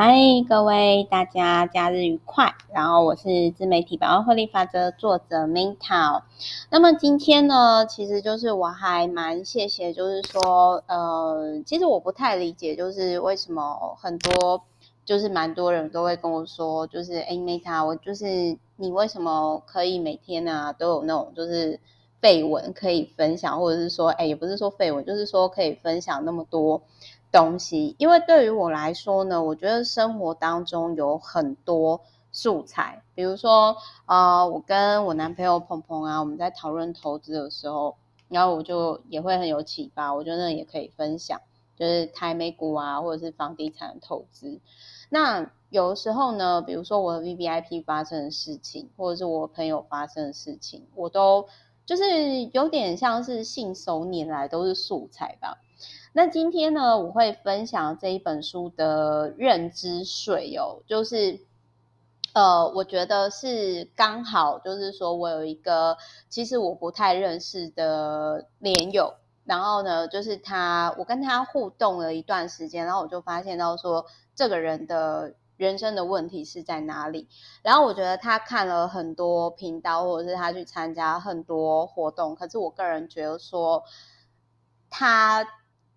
嗨，各位大家假日愉快。然后我是自媒体百万获利法则作者 Minta。那么今天呢，其实就是我还蛮谢谢，就是说，呃，其实我不太理解，就是为什么很多，就是蛮多人都会跟我说，就是哎，Minta，我就是你为什么可以每天啊都有那种就是废文可以分享，或者是说，哎，也不是说废文，就是说可以分享那么多。东西，因为对于我来说呢，我觉得生活当中有很多素材，比如说，呃，我跟我男朋友鹏鹏啊，我们在讨论投资的时候，然后我就也会很有启发，我觉得也可以分享，就是台美股啊，或者是房地产投资。那有的时候呢，比如说我的 VVIP 发生的事情，或者是我朋友发生的事情，我都就是有点像是信手拈来，都是素材吧。那今天呢，我会分享这一本书的认知税哦，就是，呃，我觉得是刚好，就是说我有一个其实我不太认识的连友，然后呢，就是他，我跟他互动了一段时间，然后我就发现到说，这个人的人生的问题是在哪里，然后我觉得他看了很多频道，或者是他去参加很多活动，可是我个人觉得说，他。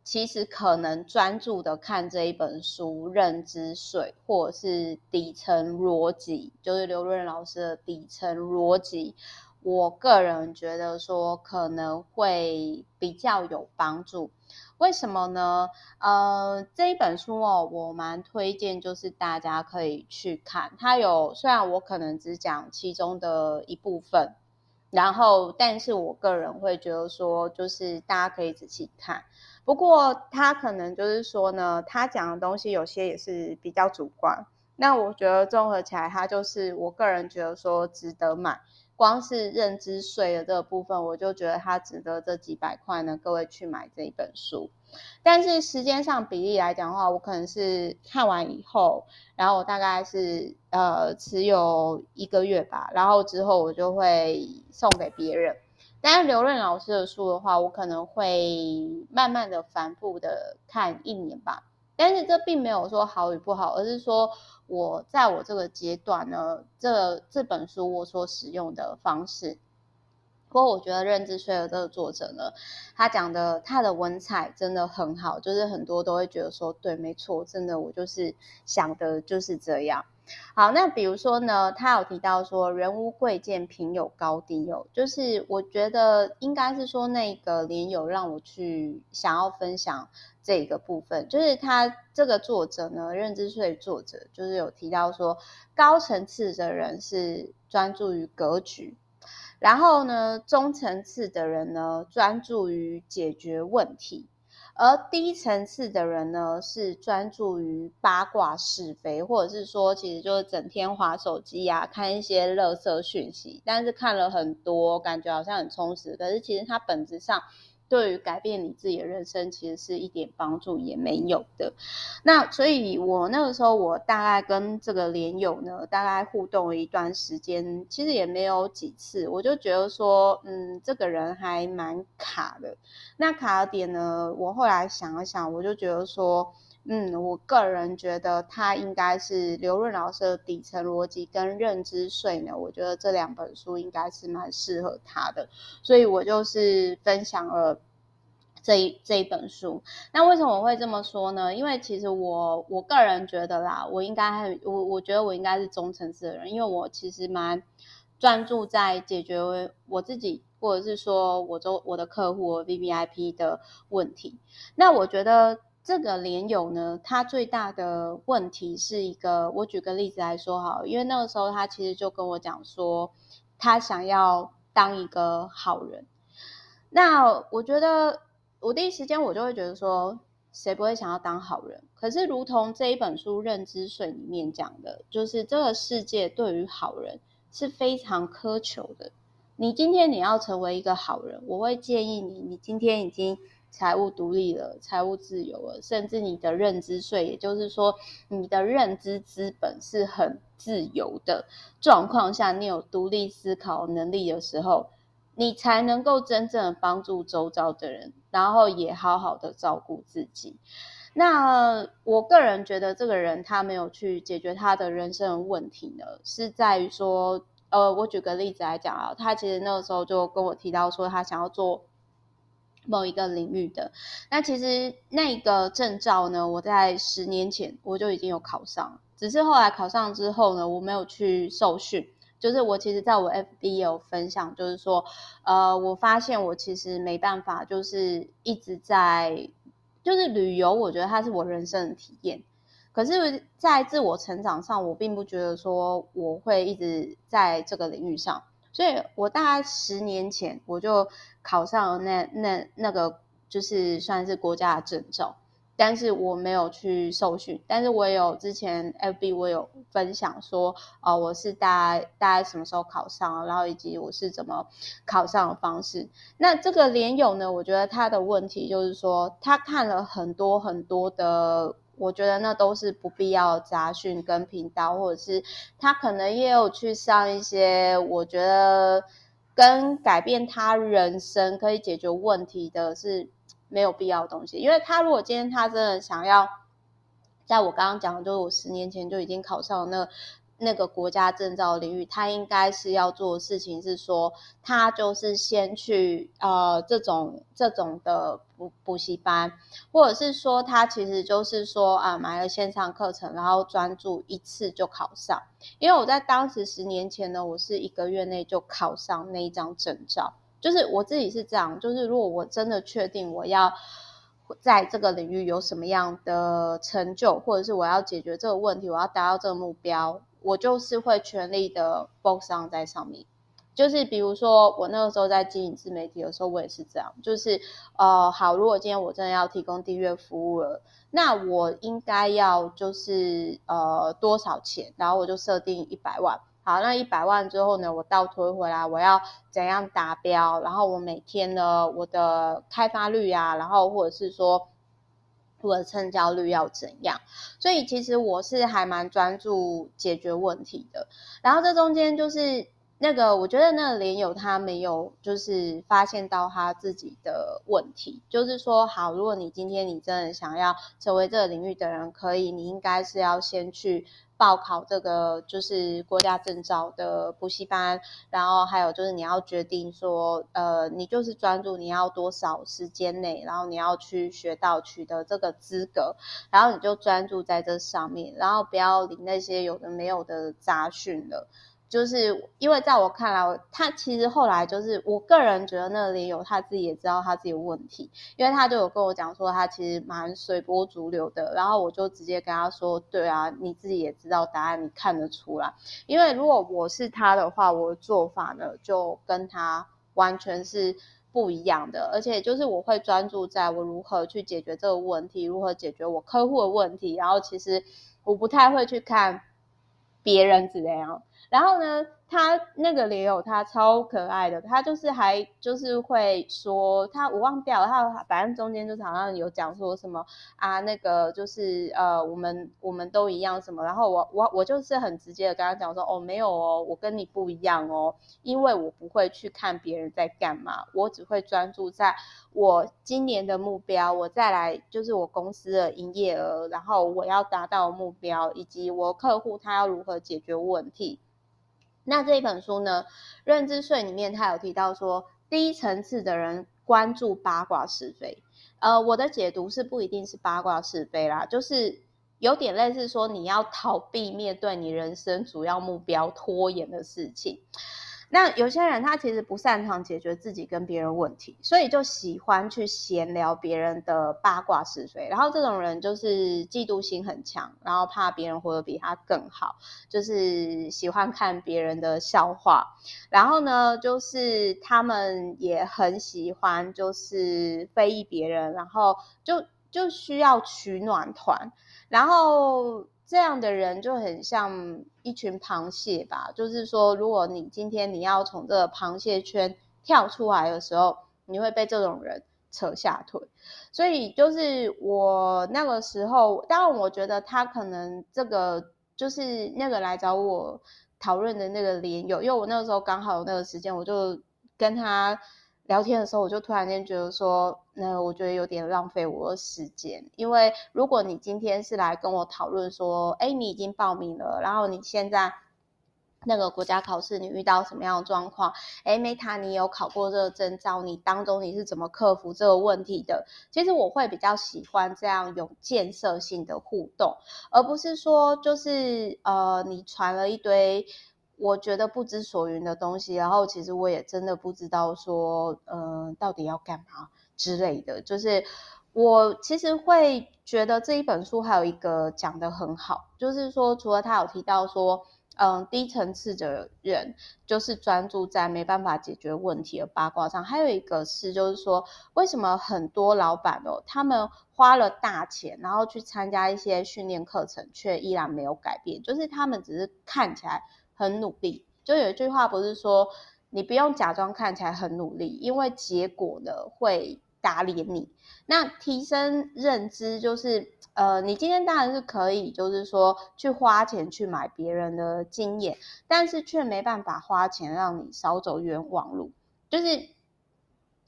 其实可能专注的看这一本书《认知水》，或者是底层逻辑，就是刘润老师的底层逻辑。我个人觉得说可能会比较有帮助。为什么呢？呃，这一本书哦，我蛮推荐，就是大家可以去看。它有，虽然我可能只讲其中的一部分，然后，但是我个人会觉得说，就是大家可以仔细看。不过他可能就是说呢，他讲的东西有些也是比较主观。那我觉得综合起来，他就是我个人觉得说值得买。光是认知税的这个部分，我就觉得它值得这几百块呢。各位去买这一本书。但是时间上比例来讲的话，我可能是看完以后，然后我大概是呃持有一个月吧，然后之后我就会送给别人。但是刘润老师的书的话，我可能会慢慢的、反复的看一年吧。但是这并没有说好与不好，而是说我在我这个阶段呢，这这本书我所使用的方式。不过我觉得认知税的这个作者呢，他讲的他的文采真的很好，就是很多都会觉得说，对，没错，真的我就是想的就是这样。好，那比如说呢，他有提到说人无贵贱，品有高低哦，就是我觉得应该是说那个连友让我去想要分享这个部分，就是他这个作者呢，认知税作者就是有提到说高层次的人是专注于格局，然后呢，中层次的人呢专注于解决问题。而低层次的人呢，是专注于八卦是非，或者是说，其实就是整天划手机呀、看一些乐色讯息，但是看了很多，感觉好像很充实，可是其实它本质上。对于改变你自己的人生，其实是一点帮助也没有的。那所以，我那个时候，我大概跟这个连友呢，大概互动了一段时间，其实也没有几次，我就觉得说，嗯，这个人还蛮卡的。那卡的点呢，我后来想了想，我就觉得说。嗯，我个人觉得他应该是刘润老师的底层逻辑跟认知税呢，我觉得这两本书应该是蛮适合他的，所以我就是分享了这一这一本书。那为什么我会这么说呢？因为其实我我个人觉得啦，我应该很我我觉得我应该是中层次的人，因为我其实蛮专注在解决我自己或者是说我周我的客户 VVIP 的问题。那我觉得。这个连友呢，他最大的问题是一个，我举个例子来说好，因为那个时候他其实就跟我讲说，他想要当一个好人。那我觉得，我第一时间我就会觉得说，谁不会想要当好人？可是，如同这一本书《认知税》里面讲的，就是这个世界对于好人是非常苛求的。你今天你要成为一个好人，我会建议你，你今天已经。财务独立了，财务自由了，甚至你的认知税，也就是说，你的认知资本是很自由的状况下，你有独立思考能力的时候，你才能够真正的帮助周遭的人，然后也好好的照顾自己。那我个人觉得，这个人他没有去解决他的人生的问题呢，是在于说，呃，我举个例子来讲啊，他其实那个时候就跟我提到说，他想要做某一个领域的。那其实那个证照呢，我在十年前我就已经有考上，只是后来考上之后呢，我没有去受训。就是我其实在我 FB 也有分享，就是说，呃，我发现我其实没办法，就是一直在。就是旅游，我觉得它是我人生的体验。可是，在自我成长上，我并不觉得说我会一直在这个领域上。所以我大概十年前我就考上了那那那个，就是算是国家的证照。但是我没有去受训，但是我有之前 FB 我有分享说，呃，我是大概大概什么时候考上，然后以及我是怎么考上的方式。那这个连友呢，我觉得他的问题就是说，他看了很多很多的，我觉得那都是不必要的杂讯跟频道，或者是他可能也有去上一些，我觉得跟改变他人生可以解决问题的是。没有必要的东西，因为他如果今天他真的想要，在我刚刚讲的，就是我十年前就已经考上了那那个国家证照领域，他应该是要做的事情是说，他就是先去呃这种这种的补补习班，或者是说他其实就是说啊买了线上课程，然后专注一次就考上。因为我在当时十年前呢，我是一个月内就考上那一张证照。就是我自己是这样，就是如果我真的确定我要在这个领域有什么样的成就，或者是我要解决这个问题，我要达到这个目标，我就是会全力的 focus 在上面。就是比如说我那个时候在经营自媒体的时候，我也是这样，就是呃，好，如果今天我真的要提供订阅服务了，那我应该要就是呃多少钱，然后我就设定一百万。好，那一百万之后呢，我倒推回来，我要怎样达标？然后我每天呢，我的开发率啊，然后或者是说我的成交率要怎样？所以其实我是还蛮专注解决问题的。然后这中间就是那个，我觉得那个连友他没有就是发现到他自己的问题，就是说，好，如果你今天你真的想要成为这个领域的人，可以，你应该是要先去。报考这个就是国家证照的补习班，然后还有就是你要决定说，呃，你就是专注你要多少时间内，然后你要去学到取得这个资格，然后你就专注在这上面，然后不要理那些有的没有的杂讯了。就是因为在我看来，他其实后来就是我个人觉得那里有他自己也知道他自己有问题，因为他就有跟我讲说他其实蛮随波逐流的，然后我就直接跟他说，对啊，你自己也知道答案，你看得出来。因为如果我是他的话，我的做法呢就跟他完全是不一样的，而且就是我会专注在我如何去解决这个问题，如何解决我客户的问题，然后其实我不太会去看别人怎么样。然后呢，他那个也有他超可爱的，他就是还就是会说他我忘掉了，他反正中间就是好像有讲说什么啊，那个就是呃我们我们都一样什么，然后我我我就是很直接的跟他讲说哦没有哦，我跟你不一样哦，因为我不会去看别人在干嘛，我只会专注在我今年的目标，我再来就是我公司的营业额，然后我要达到目标，以及我客户他要如何解决问题。那这一本书呢，认知税里面他有提到说，低层次的人关注八卦是非。呃，我的解读是不一定是八卦是非啦，就是有点类似说你要逃避面对你人生主要目标拖延的事情。那有些人他其实不擅长解决自己跟别人问题，所以就喜欢去闲聊别人的八卦是非。然后这种人就是嫉妒心很强，然后怕别人活得比他更好，就是喜欢看别人的笑话。然后呢，就是他们也很喜欢就是非议别人，然后就就需要取暖团，然后。这样的人就很像一群螃蟹吧，就是说，如果你今天你要从这个螃蟹圈跳出来的时候，你会被这种人扯下腿。所以就是我那个时候，当然我觉得他可能这个就是那个来找我讨论的那个连友，因为我那个时候刚好那个时间，我就跟他聊天的时候，我就突然间觉得说，那我觉得有点浪费我的时间，因为如果你今天是来跟我讨论说，哎，你已经报名了，然后你现在。那个国家考试，你遇到什么样的状况？诶，Meta，你有考过这个证照？你当中你是怎么克服这个问题的？其实我会比较喜欢这样有建设性的互动，而不是说就是呃，你传了一堆我觉得不知所云的东西，然后其实我也真的不知道说，呃，到底要干嘛之类的。就是我其实会觉得这一本书还有一个讲得很好，就是说除了他有提到说。嗯，低层次的人就是专注在没办法解决问题的八卦上。还有一个是，就是说，为什么很多老板哦，他们花了大钱，然后去参加一些训练课程，却依然没有改变，就是他们只是看起来很努力。就有一句话不是说，你不用假装看起来很努力，因为结果呢会打脸你。那提升认知就是。呃，你今天当然是可以，就是说去花钱去买别人的经验，但是却没办法花钱让你少走冤枉路。就是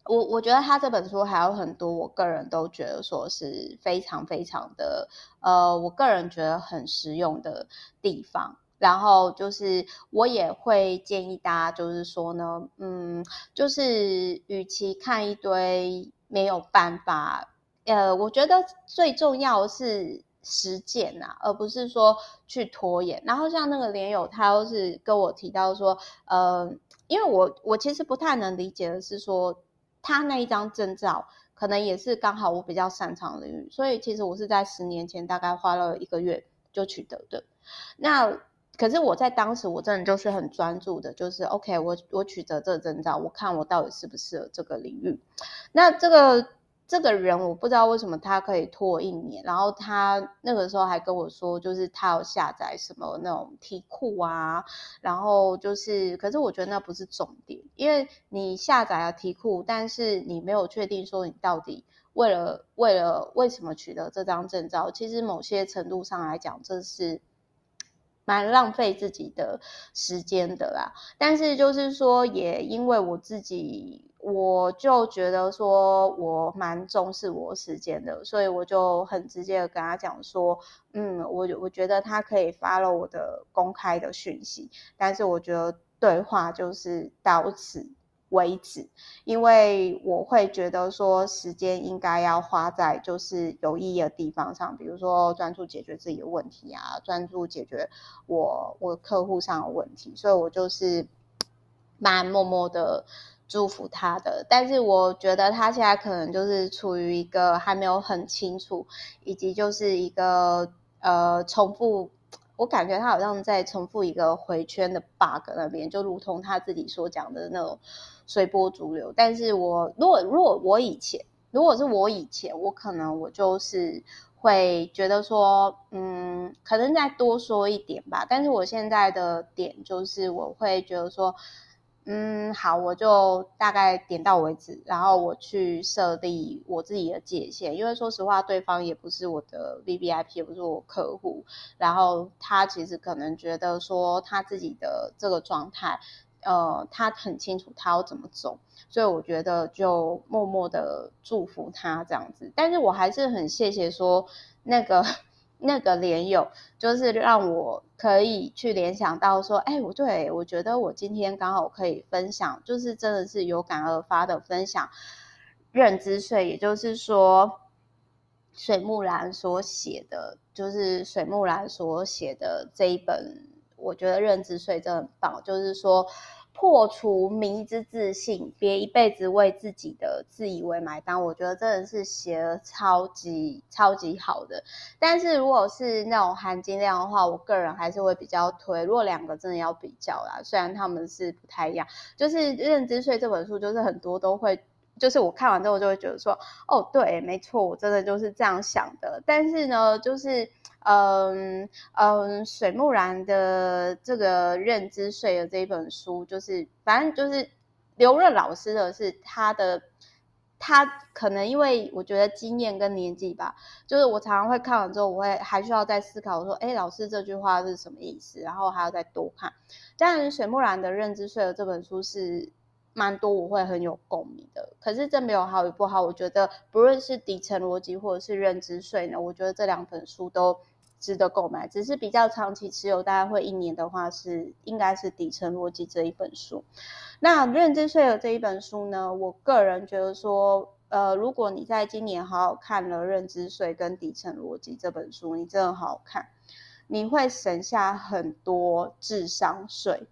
我我觉得他这本书还有很多，我个人都觉得说是非常非常的，呃，我个人觉得很实用的地方。然后就是我也会建议大家，就是说呢，嗯，就是与其看一堆没有办法。呃，我觉得最重要是实践呐、而不是说去拖延。然后像那个连友，他又是跟我提到说，呃，因为我我其实不太能理解的是说，他那一张证照可能也是刚好我比较擅长领域，所以其实我是在十年前大概花了一个月就取得的。那可是我在当时我真的就是很专注的，就是 OK，我我取得这个证照，我看我到底适不适合这个领域。那这个。这个人我不知道为什么他可以拖一年，然后他那个时候还跟我说，就是他要下载什么那种题库啊，然后就是，可是我觉得那不是重点，因为你下载了题库，但是你没有确定说你到底为了为了为什么取得这张证照，其实某些程度上来讲，这是蛮浪费自己的时间的啦。但是就是说，也因为我自己。我就觉得说，我蛮重视我时间的，所以我就很直接的跟他讲说，嗯，我我觉得他可以发了我的公开的讯息，但是我觉得对话就是到此为止，因为我会觉得说，时间应该要花在就是有意义的地方上，比如说专注解决自己的问题啊，专注解决我我客户上的问题，所以我就是 蛮默默的。祝福他的，但是我觉得他现在可能就是处于一个还没有很清楚，以及就是一个呃重复，我感觉他好像在重复一个回圈的 bug 那边，就如同他自己所讲的那种随波逐流。但是我如果如果我以前，如果是我以前，我可能我就是会觉得说，嗯，可能再多说一点吧。但是我现在的点就是我会觉得说。嗯，好，我就大概点到为止，然后我去设立我自己的界限，因为说实话，对方也不是我的 VVIP，也不是我客户，然后他其实可能觉得说他自己的这个状态，呃，他很清楚他要怎么走，所以我觉得就默默的祝福他这样子，但是我还是很谢谢说那个。那个连友就是让我可以去联想到说，哎，我对我觉得我今天刚好可以分享，就是真的是有感而发的分享认知税，也就是说水木兰所写的，就是水木兰所写的这一本，我觉得认知税真的很棒，就是说。破除迷之自信，别一辈子为自己的自以为买单。我觉得真的是写的超级超级好的。但是如果是那种含金量的话，我个人还是会比较推。如果两个真的要比较啦，虽然他们是不太一样，就是《认知税》这本书，就是很多都会，就是我看完之后就会觉得说，哦，对，没错，我真的就是这样想的。但是呢，就是。嗯嗯，水木然的这个认知税的这一本书，就是反正就是刘润老师的是他的，他可能因为我觉得经验跟年纪吧，就是我常常会看完之后，我会还需要再思考说，哎，老师这句话是什么意思？然后还要再多看。当然，水木然的认知税的这本书是蛮多我会很有共鸣的。可是这没有好与不好，我觉得不论是底层逻辑或者是认知税呢，我觉得这两本书都值得购买。只是比较长期持有，大概会一年的话是应该是底层逻辑这一本书。那认知税的这一本书呢，我个人觉得说，呃，如果你在今年好好看了认知税跟底层逻辑这本书，你真的好好看。你会省下很多智商税，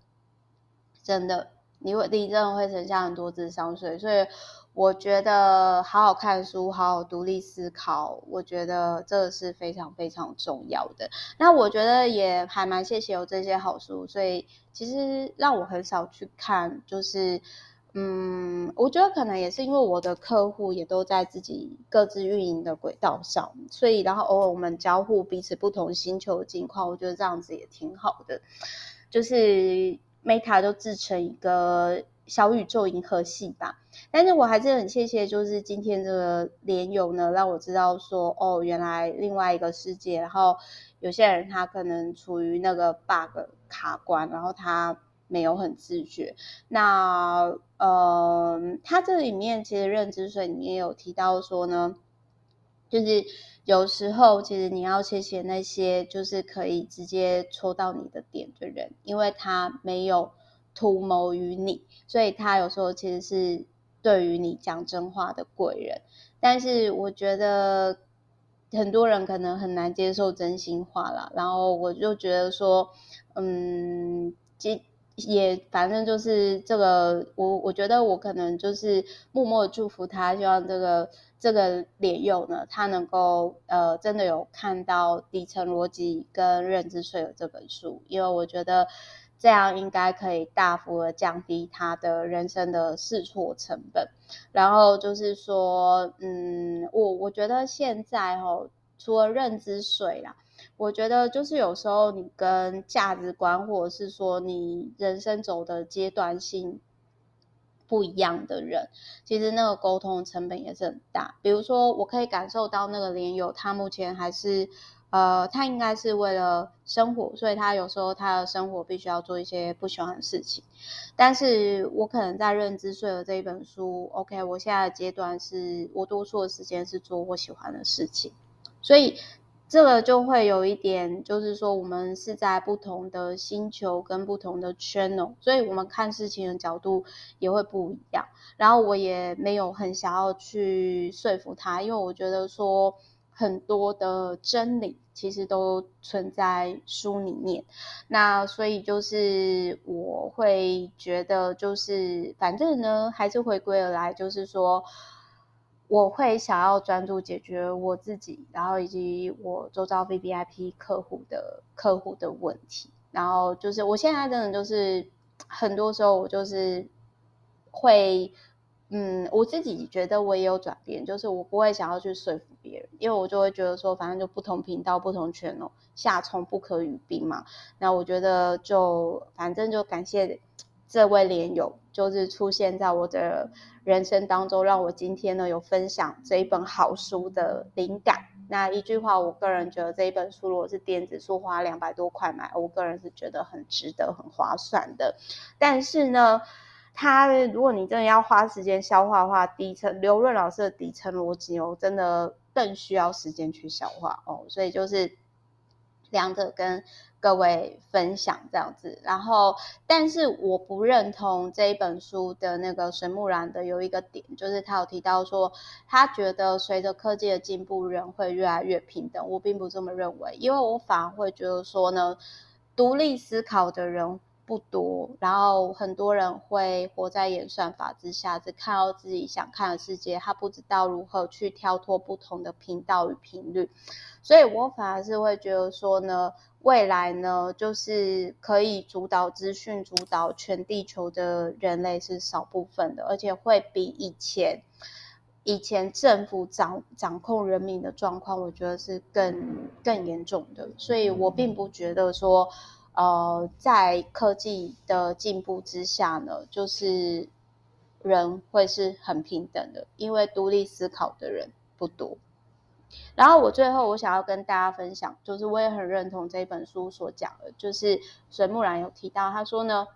真的，你会你真的会省下很多智商税，所以我觉得好好看书，好好独立思考，我觉得这是非常非常重要的。那我觉得也还蛮谢谢有这些好书，所以其实让我很少去看，就是。嗯，我觉得可能也是因为我的客户也都在自己各自运营的轨道上，所以然后偶尔我们交互彼此不同星球的境况，我觉得这样子也挺好的。就是 Meta 就自成一个小宇宙银河系吧。但是我还是很谢谢，就是今天这个连友呢，让我知道说，哦，原来另外一个世界，然后有些人他可能处于那个 bug 卡关，然后他。没有很自觉，那呃，他这里面其实认知税里面有提到说呢，就是有时候其实你要谢谢那些就是可以直接戳到你的点的人，因为他没有图谋于你，所以他有时候其实是对于你讲真话的贵人。但是我觉得很多人可能很难接受真心话啦，然后我就觉得说，嗯，也反正就是这个，我我觉得我可能就是默默祝福他，希望这个这个连友呢，他能够呃真的有看到底层逻辑跟认知税的这本书，因为我觉得这样应该可以大幅的降低他的人生的试错成本。然后就是说，嗯，我我觉得现在哦，除了认知税啦。我觉得就是有时候你跟价值观，或者是说你人生走的阶段性不一样的人，其实那个沟通成本也是很大。比如说，我可以感受到那个连友，他目前还是呃，他应该是为了生活，所以他有时候他的生活必须要做一些不喜欢的事情。但是我可能在认知税的这一本书，OK，我现在的阶段是我多数的时间是做我喜欢的事情，所以。这个就会有一点，就是说我们是在不同的星球跟不同的 channel，所以我们看事情的角度也会不一样。然后我也没有很想要去说服他，因为我觉得说很多的真理其实都存在书里面。那所以就是我会觉得，就是反正呢，还是回归而来，就是说。我会想要专注解决我自己，然后以及我周遭 VVIP 客户的客户的问题。然后就是我现在真的就是很多时候我就是会，嗯，我自己觉得我也有转变，就是我不会想要去说服别人，因为我就会觉得说，反正就不同频道、不同圈哦，夏虫不可语冰嘛。那我觉得就反正就感谢这位连友，就是出现在我的。人生当中，让我今天呢有分享这一本好书的灵感。那一句话，我个人觉得这一本书如果是电子书，花两百多块买，我个人是觉得很值得、很划算的。但是呢，它如果你真的要花时间消化的话，底层刘润老师的底层逻辑哦，真的更需要时间去消化哦。所以就是两者跟。各位分享这样子，然后，但是我不认同这一本书的那个水木兰的有一个点，就是他有提到说，他觉得随着科技的进步，人会越来越平等。我并不这么认为，因为我反而会觉得说呢，独立思考的人不多，然后很多人会活在演算法之下，只看到自己想看的世界，他不知道如何去跳脱不同的频道与频率，所以我反而是会觉得说呢。未来呢，就是可以主导资讯、主导全地球的人类是少部分的，而且会比以前以前政府掌掌控人民的状况，我觉得是更更严重的。所以我并不觉得说，呃，在科技的进步之下呢，就是人会是很平等的，因为独立思考的人不多。然后我最后我想要跟大家分享，就是我也很认同这本书所讲的，就是水木兰有提到，他说呢，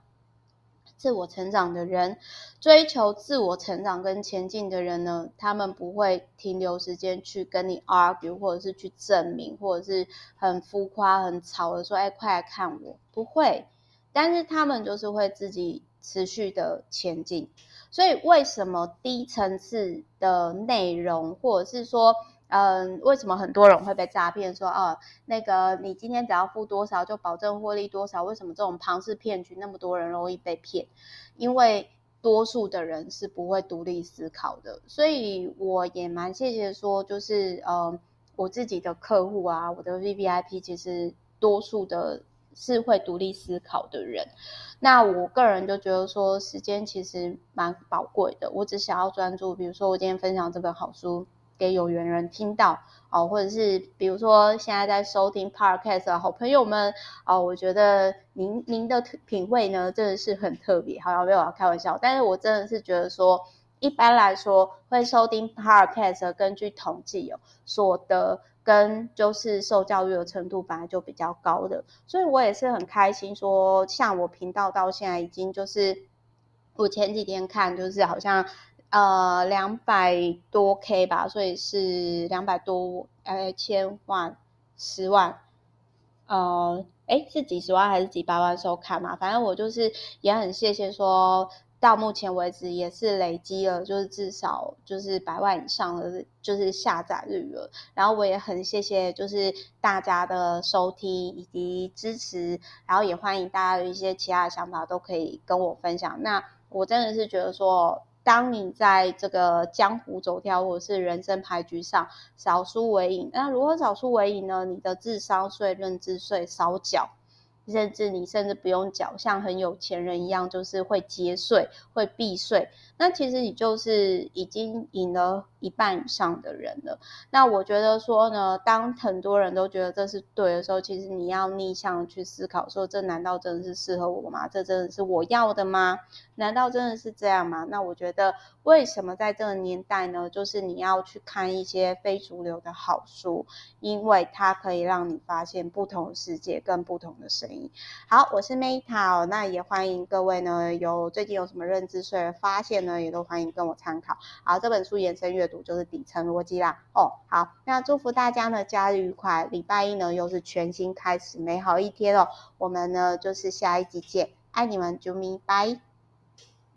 自我成长的人，追求自我成长跟前进的人呢，他们不会停留时间去跟你 argue，或者是去证明，或者是很浮夸、很吵的说：“哎，快来看我！”不会，但是他们就是会自己持续的前进。所以，为什么低层次的内容，或者是说，嗯，为什么很多人会被诈骗？说哦，那个你今天只要付多少就保证获利多少？为什么这种庞氏骗局那么多人容易被骗？因为多数的人是不会独立思考的。所以我也蛮谢谢说，就是呃，我自己的客户啊，我的 VVIP 其实多数的是会独立思考的人。那我个人就觉得说，时间其实蛮宝贵的。我只想要专注，比如说我今天分享这本好书。给有缘人听到哦，或者是比如说现在在收听 Podcast 的好朋友们哦，我觉得您您的品味呢真的是很特别，好像没有开玩笑，但是我真的是觉得说，一般来说会收听 Podcast，根据统计哦，所得跟就是受教育的程度本来就比较高的，所以我也是很开心说，像我频道到现在已经就是我前几天看就是好像。呃，两百多 K 吧，所以是两百多，呃，千万、十万，呃，诶，是几十万还是几百万收看嘛？反正我就是也很谢谢说，到目前为止也是累积了，就是至少就是百万以上的就是下载率了。然后我也很谢谢就是大家的收听以及支持，然后也欢迎大家有一些其他的想法都可以跟我分享。那我真的是觉得说。当你在这个江湖走跳或者是人生牌局上少输为赢，那如何少输为赢呢？你的智商税、认知税少缴。甚至你甚至不用缴，像很有钱人一样，就是会节税、会避税。那其实你就是已经赢了一半以上的人了。那我觉得说呢，当很多人都觉得这是对的时候，其实你要逆向去思考，说这难道真的是适合我吗？这真的是我要的吗？难道真的是这样吗？那我觉得为什么在这个年代呢？就是你要去看一些非主流的好书，因为它可以让你发现不同的世界跟不同的声音。好，我是 Meta，那也欢迎各位呢，有最近有什么认知税的发现呢，也都欢迎跟我参考。好，这本书延伸阅读就是底层逻辑啦。哦，好，那祝福大家呢，假日愉快，礼拜一呢又是全新开始，美好一天哦。我们呢就是下一集见，爱你们，啾咪，拜。